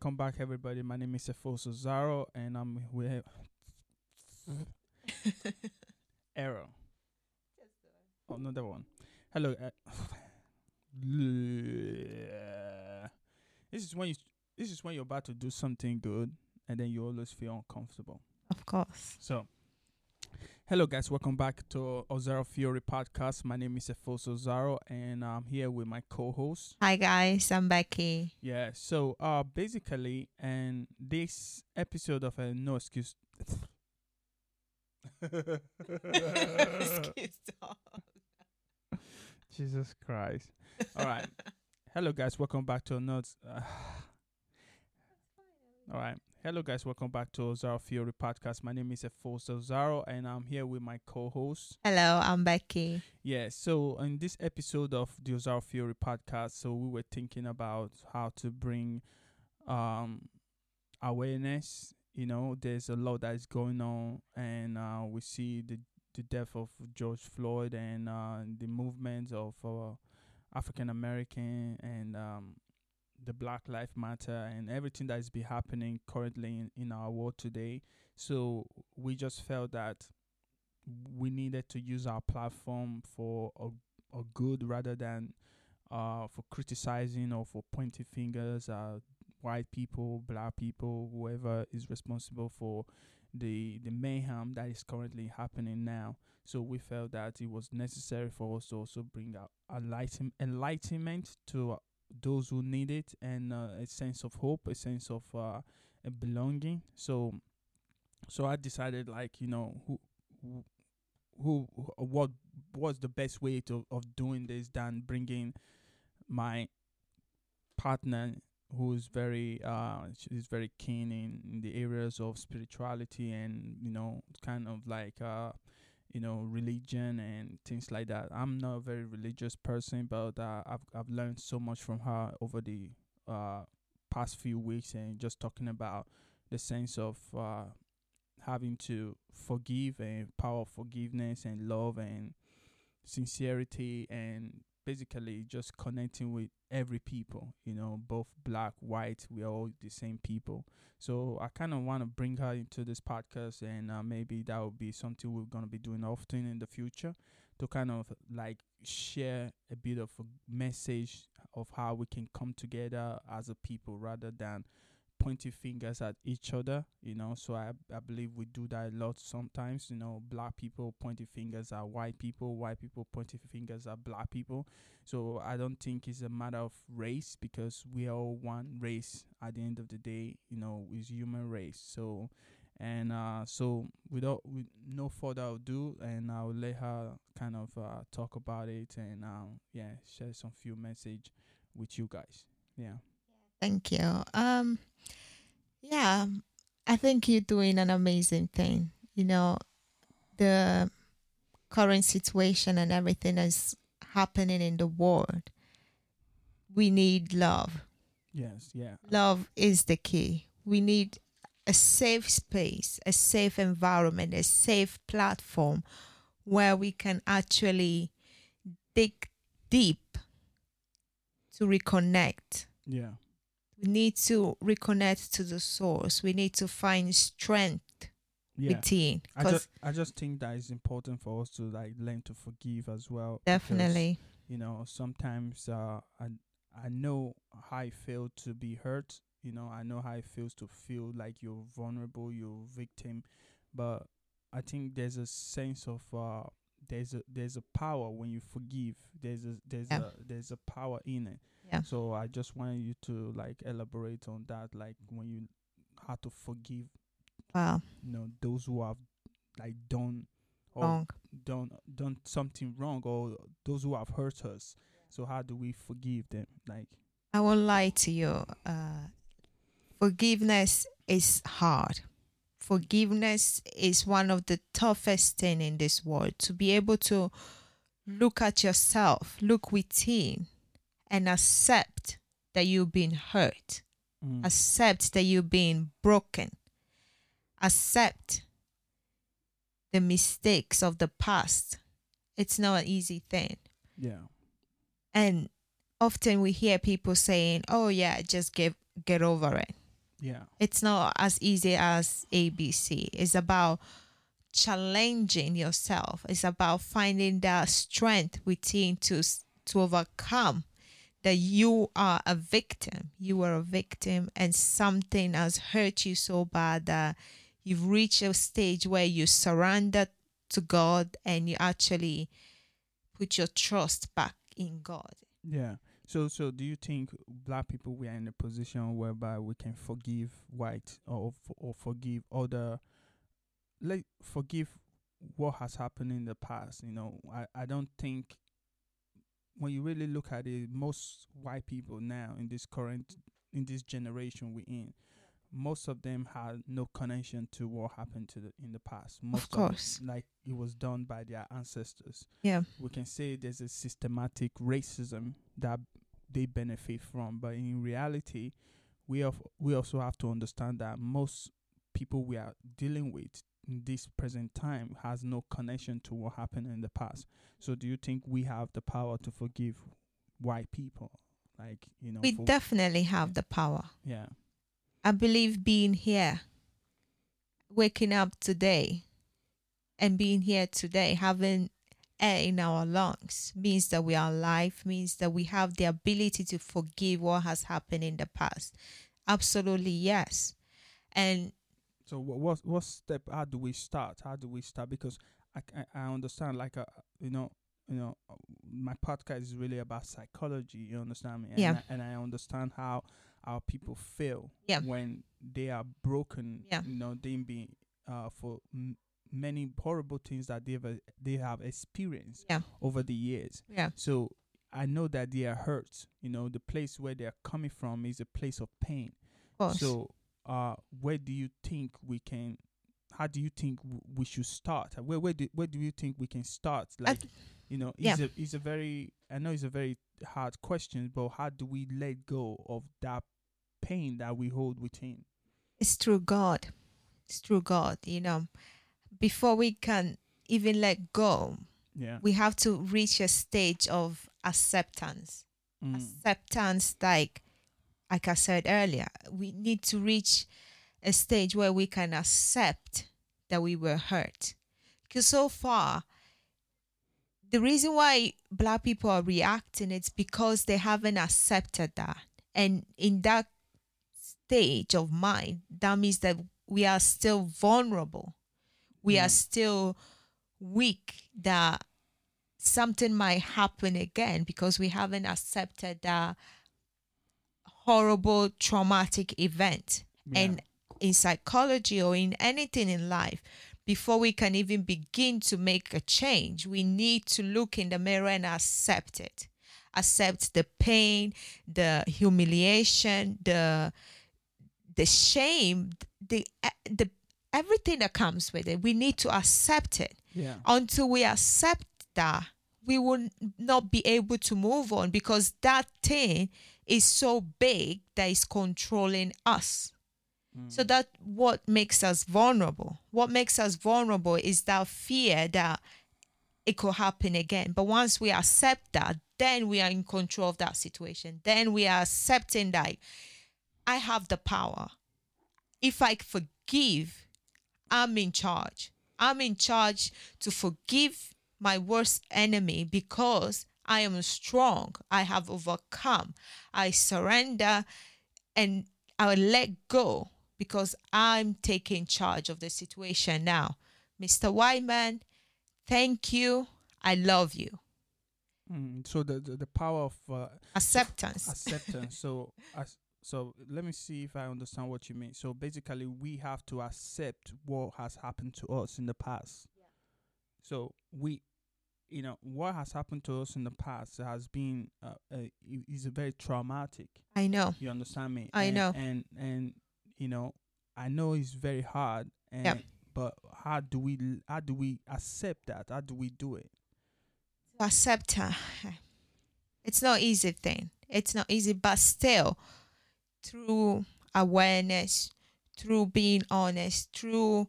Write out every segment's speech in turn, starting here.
Come back, everybody. My name is Efosa Osaro, and I'm with Error. Oh, another one. Hello. Uh, this is when you. This is when you're about to do something good, and then you always feel uncomfortable. Of course. So, hello guys, welcome back to Osaro Theory podcast. My name is Efosa Osaro, and I'm here with my co-host. Hi guys, I'm Becky. Yeah. So, uh, basically, and this episode of a no excuse. Jesus Christ. All right. Hello, guys. Welcome back to another. Uh, all right. Hello, guys. Welcome back to Osaro Theory podcast. My name is Efosa Osaro, and I'm here with my co-host. Hello, I'm Becky. Yeah. So, in this episode of the Osaro Theory podcast, so we were thinking about how to bring um awareness. You know, there's a lot that is going on, and uh, we see the the death of George Floyd and uh, the movements of uh, African American and um, the Black Lives Matter and everything that is be happening currently in, in our world today. So we just felt that we needed to use our platform for a, a good rather than uh, for criticizing or for pointing fingers at white people, black people, whoever is responsible for the the mayhem that is currently happening now. So we felt that it was necessary for us to also bring out enlighten, enlightenment to those who need it and uh, a sense of hope, a sense of uh, a belonging. So so I decided like you know who who, who what was the best way to of doing this than bringing my partner who's very uh she's very keen in, in the areas of spirituality and you know kind of like uh you know religion and things like that. I'm not a very religious person but uh, i've i've learned so much from her over the uh past few weeks and just talking about the sense of uh having to forgive and power of forgiveness and love and sincerity and basically just connecting with every people you know both black white we are all the same people. So i kind of want to bring her into this podcast and uh, maybe that will be something we're going to be doing often in the future to kind of like share a bit of a message of how we can come together as a people rather than pointing fingers at each other you know so I, I believe we do that a lot sometimes you know black people pointing fingers at white people white people pointing fingers at black people. So i don't think it's a matter of race because we are all one race at the end of the day you know is human race. So and uh so without with no further ado and i'll let her kind of uh talk about it and um yeah share some few message with you guys. Yeah. Thank you. Um yeah, I think you're doing an amazing thing. You know, the current situation and everything that's happening in the world. We need love. yes yeah Love is the key. We need a safe space, a safe environment, a safe platform where we can actually dig deep to reconnect. yeah We need to reconnect to the source. We need to find strength yeah within. I just I just think that it's important for us to like learn to forgive as well. because, definitely, you know, sometimes uh I I know how it feels to be hurt. You know, I know how it feels to feel like you're vulnerable, you're victim. But I think there's a sense of uh there's a there's a power when you forgive. There's a there's Yeah. a there's a power in it. Yeah. So I just wanted you to like elaborate on that, like when you how to forgive wow, you know those who have like done or wrong. done done something wrong or those who have hurt us so how do we forgive them like I won't lie to you. Uh, forgiveness is hard. Forgiveness is one of the toughest thing in this world. To be able to look at yourself, look within, and accept that you've been hurt, mm, accept that you've been broken, accept the mistakes of the past. It's not an easy thing. yeah And often we hear people saying, "Oh yeah, just get get over it." Yeah. It's not as easy as ABC. It's about challenging yourself. It's about finding that strength within to to overcome that you are a victim. You are a victim and something has hurt you so bad that you've reached a stage where you surrender to God and you actually put your trust back in God. Yeah. So, so do you think black people we are in a position whereby we can forgive white or or forgive other, like forgive what has happened in the past? You know, I I don't think when you really look at it, most white people now in this current in this generation we're in, most of them had no connection to what happened to the in the past. Most of course, of it, like it was done by their ancestors. Yeah, we can say there's a systematic racism that they benefit from, but in reality, we have we also have to understand that most people we are dealing with this present time has no connection to what happened in the past. So, do you think we have the power to forgive white people? Like you know, we definitely have the power. Yeah I believe being here, waking up today, and being here today, having air in our lungs, means that we are alive, means that we have the ability to forgive what has happened in the past. Absolutely, yes. And so, what what step? How do we start? How do we start? Because I I, I understand, like, a you know, you know, my podcast is really about psychology. You understand me? And yeah. I, and I understand how our people feel yeah. when they are broken. Yeah. You know, they being uh, for m- many horrible things that they've uh, they have experienced yeah. over the years. Yeah. So I know that they are hurt. You know, the place where they are coming from is a place of pain. Of so, uh, where do you think we can? How do you think w- we should start? Where where do where do you think we can start? Like, you know, it's yeah. a it's a very I know it's a very hard question, but how do we let go of that pain that we hold within? It's through God. It's through God. You know, before we can even let go, yeah, we have to reach a stage of acceptance. Mm. Acceptance, like like I said earlier, we need to reach a stage where we can accept that we were hurt. Because so far, the reason why black people are reacting it's because they haven't accepted that and in that stage of mind that means that we are still vulnerable we mm. are still weak that something might happen again because we haven't accepted that horrible traumatic event yeah. and in psychology or in anything in life before we can even begin to make a change, we need to look in the mirror and accept it. Accept the pain, the humiliation, the the shame, the the everything that comes with it. We need to accept it. Yeah. Until we accept that, we will not be able to move on because that thing is so big that is controlling us. Mm. So that what makes us vulnerable. What makes us vulnerable is that fear that it could happen again. But once we accept that, then we are in control of that situation. Then we are accepting that I have the power. If I forgive, I'm in charge. I'm in charge to forgive my worst enemy because I am strong. I have overcome. I surrender and I will let go because I'm taking charge of the situation now. Mr. Wyman, thank you. I love you. Mm, so the, the, the power of uh, acceptance. acceptance. so as, so let me see if I understand what you mean. So basically, we have to accept what has happened to us in the past. Yeah. So we, you know, what has happened to us in the past has been uh, uh, is very traumatic. I know. You understand me? I and, know. And and you know, I know it's very hard, and yep. but how do we how do we accept that? How do we do it? Accept her, it's not easy thing. It's not easy, but still, through awareness, through being honest, through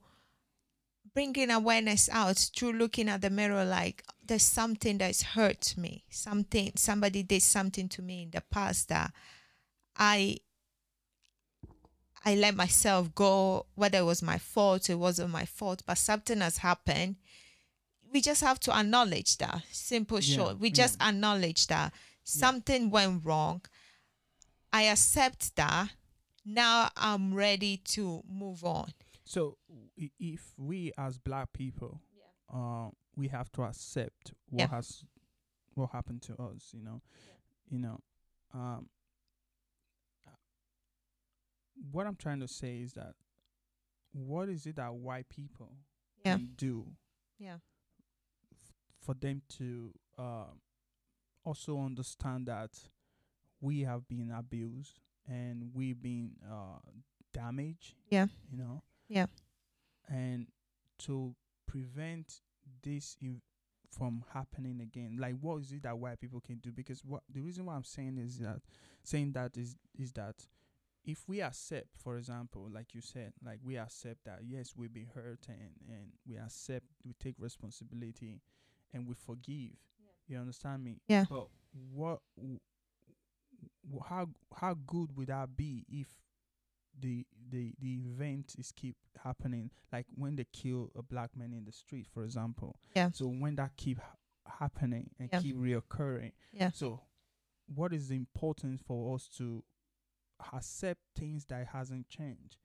bringing awareness out, through looking at the mirror like there's something that's hurt me, something somebody did something to me in the past that I I let myself go, whether it was my fault, it wasn't my fault, but something has happened. We just have to acknowledge that. Simple, Yeah, short. We yeah. just acknowledge that something went wrong. I accept that. Now I'm ready to move on. So if we as black people, uh, we have to accept what Yeah. has what happened to us. You know, you know, um, what I'm trying to say is that what is it that white people Yeah. can do Yeah. for them to uh, also understand that we have been abused and we've been uh, damaged. Yeah. You know. Yeah. And to prevent this in from happening again, like what is it that white people can do? Because what the reason why I'm saying is that saying that is is that if we accept, for example, like you said, like we accept that yes, we've been hurt and and we accept, we take responsibility, and we forgive. You understand me? Yeah. But what, w- w- how how good would that be if the the the event is keep happening? Like when they kill a black man in the street, for example. Yeah. So when that keep ha- happening and Yeah. keep reoccurring, Yeah. so, what is important for us to accept things that hasn't changed?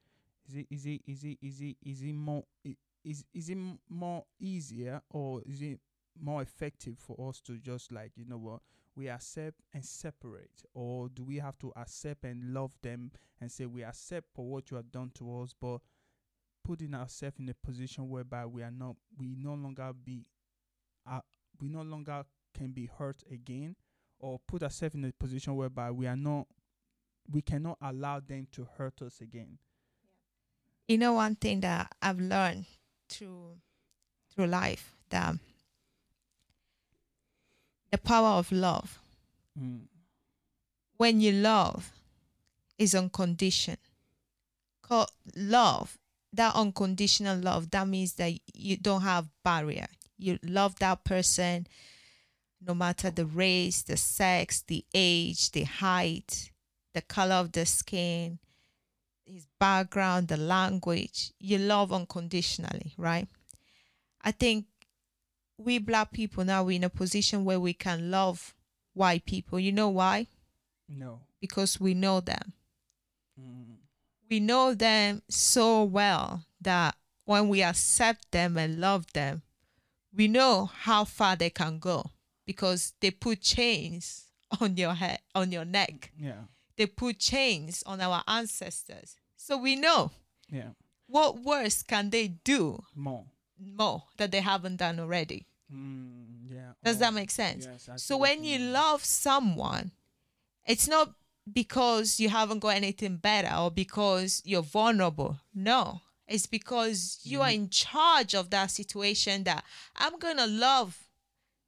Is it is it is it is it is it more i- is is it m- more easier or is it more effective for us to just like you know what we accept and separate, or do we have to accept and love them and say we accept for what you have done to us, but putting ourselves in a position whereby we are not we no longer be uh, we no longer can be hurt again or put ourselves in a position whereby we are not we cannot allow them to hurt us again? You know, one thing that I've learned through through life that the power of love. mm. When you love, is unconditional. Love that unconditional love. That means that you don't have barrier. You love that person, no matter the race, the sex, the age, the height, the color of the skin, his background, the language. You love unconditionally, right? I think we black people now we're in a position where we can love white people. You know why? no Because we know them. mm. We know them so well that when we accept them and love them, we know how far they can go because they put chains on your head, on your neck. yeah They put chains on our ancestors. So we know yeah what worse can they do more more that they haven't done already. mm. yeah Does Oh, that make sense? yes, So when you love someone, it's not because you haven't got anything better or because you're vulnerable. No, it's because you are in charge of that situation that I'm going to love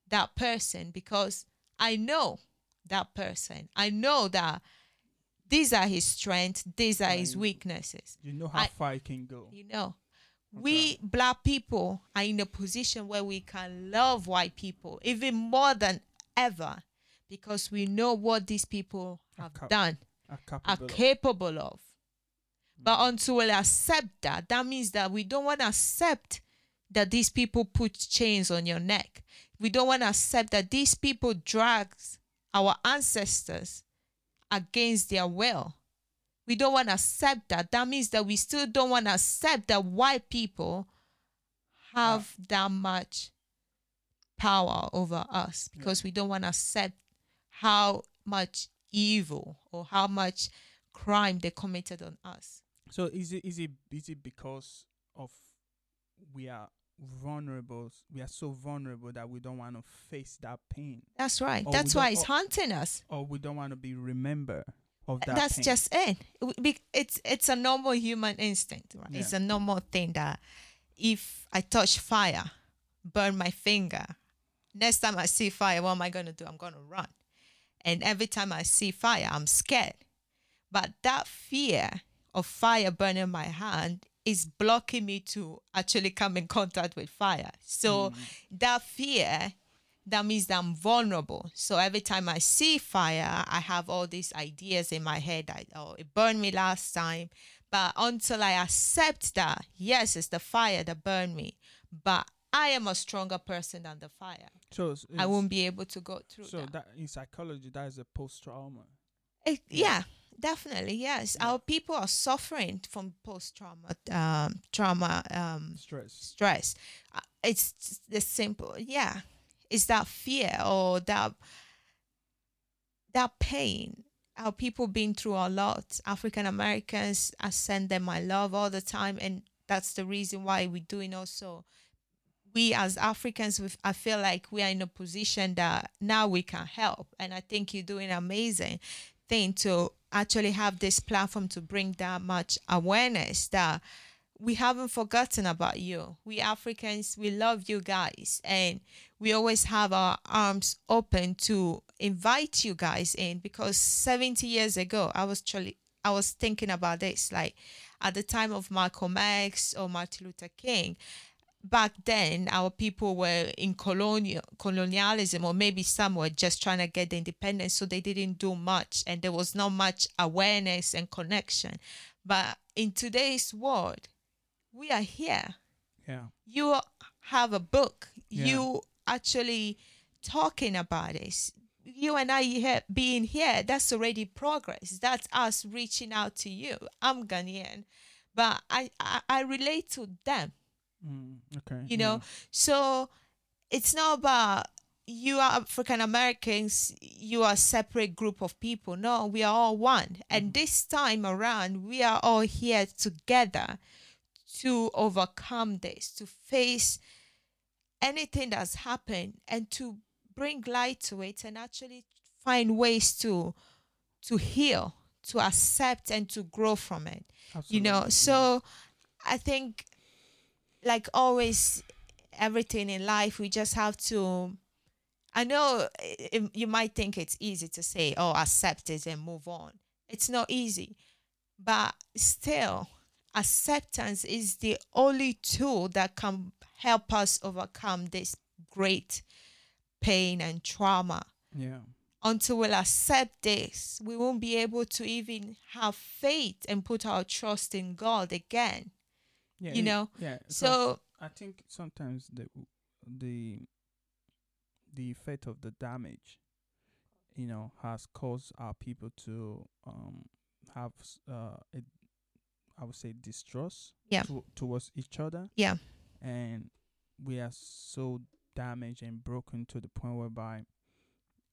that person because I know that person. I know that these are his strengths, these are his weaknesses. you know how I- far it can go You know, we black people are in a position where we can love white people even more than ever because we know what these people have cap- done, are are capable of. capable of. Mm. But until we accept that, that means that we don't want to accept that these people put chains on your neck. We don't want to accept that these people drags our ancestors against their will. We don't want to accept that. That means that we still don't want to accept that white people have that much power over us because we don't want to accept how much evil or how much crime they committed on us. So is it is it is it because of we are vulnerable? We are so vulnerable that we don't want to face that pain, That's right. Or That's why it's haunting us. or we don't want to be remember of that. That's pain. just it. It's it's a normal human instinct, right? It's a normal thing that if I touch fire, burn my finger, next time I see fire, what am I going to do? I'm going to run. And every time I see fire, I'm scared. But that fear of fire burning my hand is blocking me to actually come in contact with fire. So mm. that fear, that means that I'm vulnerable. So every time I see fire, I have all these ideas in my head that, oh, it burned me last time. But until I accept that, yes, it's the fire that burned me, but I am a stronger person than the fire. So I won't be able to go through So that. that in psychology, that is a post trauma. It- Yeah. yeah. definitely. Yes, Yeah. our people are suffering from post-trauma um, trauma um, Stress. stress. Uh, It's the simple, yeah. It's that fear or that that pain. Our people been through a lot. African Americans, I send them my love all the time, and that's the reason why we're doing also. We as Africans, I feel like we are in a position that now we can help, and I think you're doing amazing thing to actually have this platform to bring that much awareness that we haven't forgotten about you. We Africans, we love you guys, and we always have our arms open to invite you guys in because 70 years ago, I was truly, I was thinking about this, like at the time of Malcolm X or Martin Luther King. Back then, our people were in colonial colonialism, or maybe some were just trying to get the independence, so they didn't do much, and there was not much awareness and connection. But in today's world, we are here. Yeah. You have a book. Yeah. You actually talking about this. You and I here, being here, that's already progress. That's us reaching out to you. I'm Ghanaian, but I, I, I relate to them Mm, okay. you know so it's not about you are african americans you are a separate group of people no we are all one and this time around we are all here together to overcome this to face anything that's happened and to bring light to it and actually find ways to to heal to accept and to grow from it you know? So i think like always everything in life we just have to i know i- you might think it's easy to say oh accept it and move on. It's not easy but still acceptance is the only tool that can help us overcome this great pain and trauma yeah. until we'll accept this, we won't be able to even have faith and put our trust in God again. Yeah. you know, Yeah. So, I think sometimes the the the effect of the damage, you know, has caused our people to um have uh a, I would say distrust Yeah. to, towards each other. Yeah. And we are so damaged and broken to the point whereby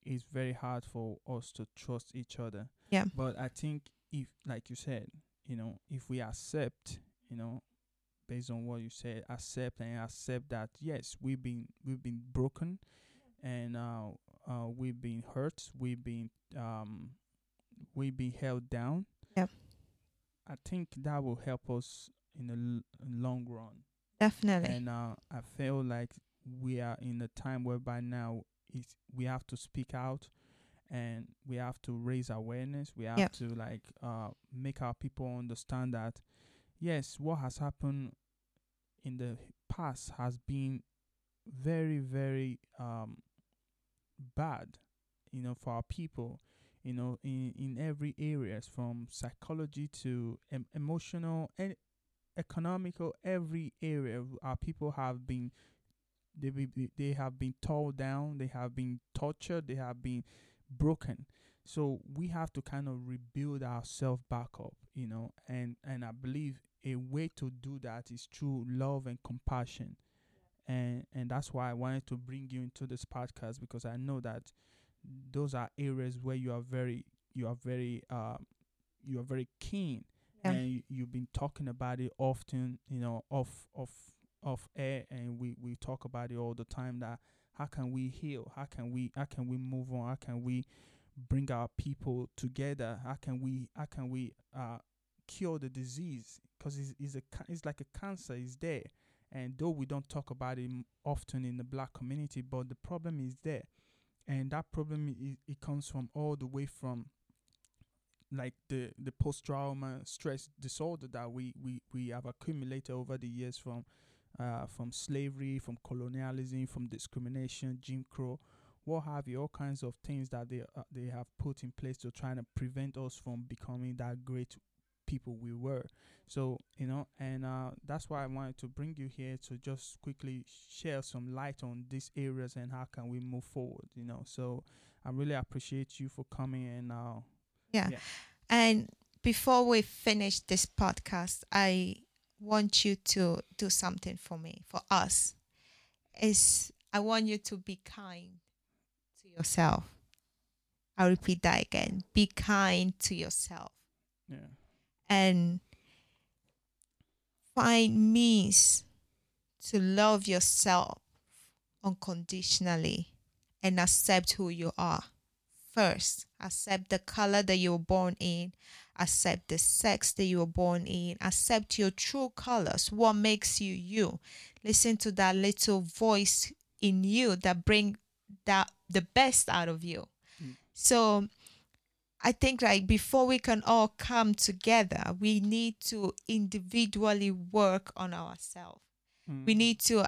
it's very hard for us to trust each other. Yeah. But I think if like you said, you know, if we accept, you know, based on what you said, accept and accept that yes, we've been we've been broken and uh, uh we've been hurt, we've been um we've been held down. Yeah. I think that will help us in the l- long run. definitely. And uh, I feel like we are in a time whereby now it's, we have to speak out and we have to raise awareness. We have Yep. to like uh, make our people understand that yes, what has happened in the past has been very, very um, bad, you know, for our people. You know, in in every areas from psychology to em- emotional and economical every area our people have been they be, they have been torn down they have been tortured they have been broken. So we have to kind of rebuild ourselves back up you know and and i believe a way to do that is through love and compassion. And and that's why i wanted to bring you into this podcast because i know that those are areas where you are very you are very uh you are very keen. Yeah. and you, you've been talking about it often you know off off off air. And we we talk about it all the time that how can we heal? How can we how can we move on? How can we bring our people together? How can we how can we uh cure the disease? Because it's, it's a ca- it's like a cancer is there. And though we don't talk about it often in the black community but the problem is there and that problem is it comes from all the way from like the the post trauma stress disorder that we we we have accumulated over the years from uh from slavery from colonialism from discrimination jim crow what have you all kinds of things that they uh, they have put in place to try to prevent us from becoming that great people we were. So you know, and uh, that's why I wanted to bring you here to just quickly share some light on these areas and how can we move forward. You know, so I really appreciate you for coming and uh, Yeah. Yeah. And before we finish this podcast, I want you to do something for me, for us. Is I want you to be kind to yourself. I'll repeat that again. Be kind to yourself yeah, and find means to love yourself unconditionally and accept who you are. First, accept the color that you were born in, accept the sex that you were born in, accept your true colors, what makes you you. Listen to that little voice in you that bring that the best out of you. Mm. So I think like before we can all come together, we need to individually work on ourselves. We Mm. need to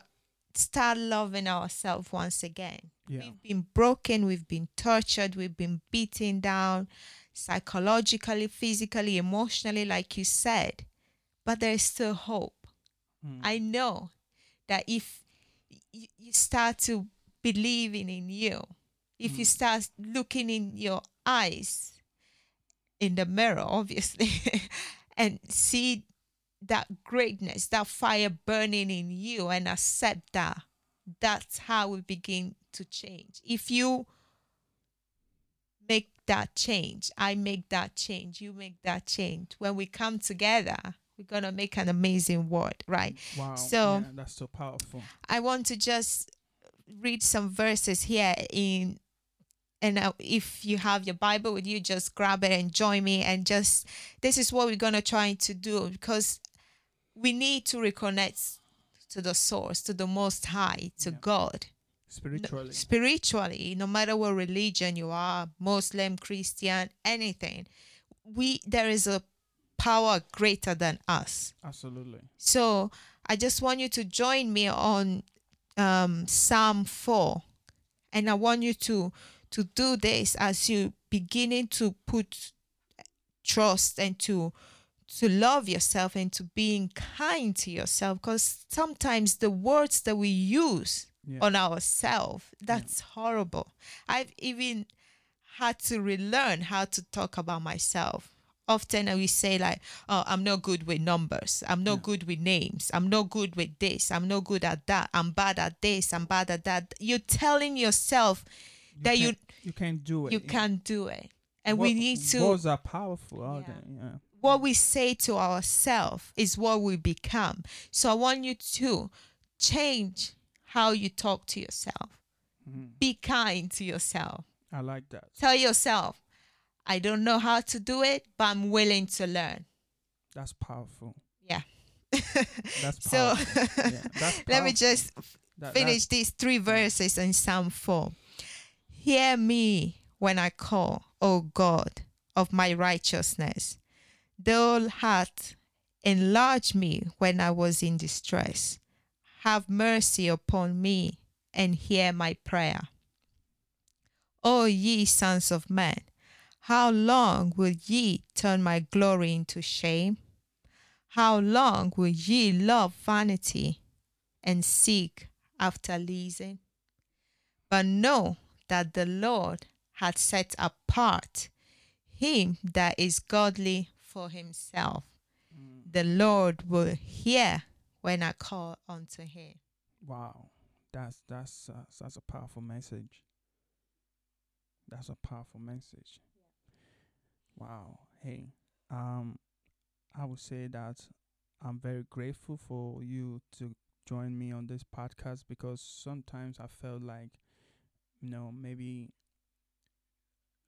start loving ourselves once again. yeah, We've been broken, we've been tortured, we've been beaten down psychologically, physically, emotionally, like you said. But there is still hope. Mm. I know that if y- you start to believing in you, if you Mm. start looking in your eyes, in the mirror, obviously, and see that greatness, that fire burning in you, and accept that, that's how we begin to change. If you make that change, I make that change, you make that change. When we come together, we're gonna make an amazing world, right? wow, so- yeah, that's so powerful. I want to just read some verses here in and uh, if you have your bible with you just grab it and join me and just this is what we're going to try to do because we need to reconnect to the source to the most high to Yeah. god Spiritually, spiritually no matter what religion you are muslim christian anything we there is a power greater than us absolutely. so I just want you to join me on um, Psalm 4. And I want you to to do this as you beginning to put trust and to to love yourself and to being kind to yourself. Because sometimes the words that we use Yeah. on ourselves that's horrible. I've even had to relearn how to talk about myself. Often we say like oh i'm not good with numbers. I'm not Yeah. good with names. I'm not good with this. I'm not good at that. I'm bad at this. I'm bad at that. You're telling yourself that you you can't do it. you can't do it and we need to Words are powerful, Yeah. they? Yeah. what we say to ourselves is what we become. So I want you to change how you talk to yourself. Mhm. Be kind to yourself. I like that. Tell yourself, I don't know how to do it, but I'm willing to learn. That's powerful. Yeah. That's so yeah, that's let me just That- finish these three verses in Psalm 4. Hear me when I call, O God of my righteousness. Thou hast enlarged me when I was in distress. Have mercy upon me and hear my prayer. O ye sons of men, how long will ye turn my glory into shame? How long will ye love vanity and seek after leasing? But know that the Lord had set apart him that is godly for himself. Mm, The Lord will hear when I call unto him. wow, that's that's uh, that's a powerful message. That's a powerful message. Wow. Hey, um, I would say that I'm very grateful for you to join me on this podcast because sometimes I felt like, you know, maybe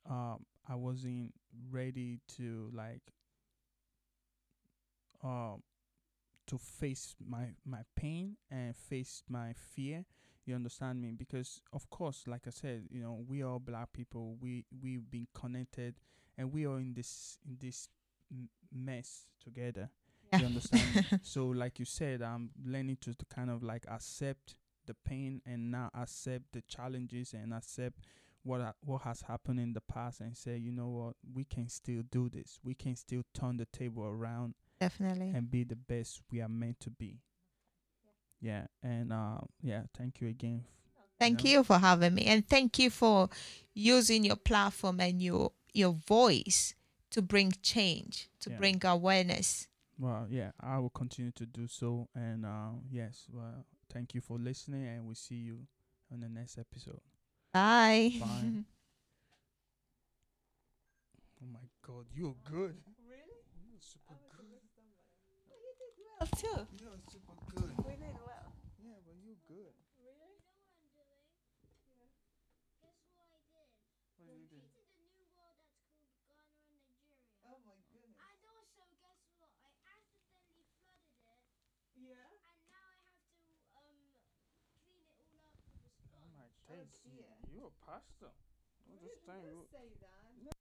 um I wasn't ready to like um to face my my pain and face my fear. You understand me? Because of course like i said you know we are black people. We we've been connected and we are in this in this m- mess together. You understand so like you said i'm learning to, to kind of like accept the pain and now accept the challenges and accept what what has happened in the past and say, you know what, we can still do this. We can still turn the table around Definitely. and be the best we are meant to be. Yeah, and uh, yeah, thank you again. Thank know? you for having me, and thank you for using your platform and your your voice to bring change, to Yeah. bring awareness. Well, yeah, I will continue to do so. And uh, yes, well, thank you for listening, and we'll see you on the next episode. Bye. Bye. Oh my God, you're good. Really? You're super good. Oh, you did well too. You're super good. We did well. Yeah, but you're good. Really? What you did? Oh my goodness. And also, guess what? I accidentally flooded it, Yeah. and now I have to um clean it all a Oh sponge. my days, dear. you're a pastor. This time, you say that.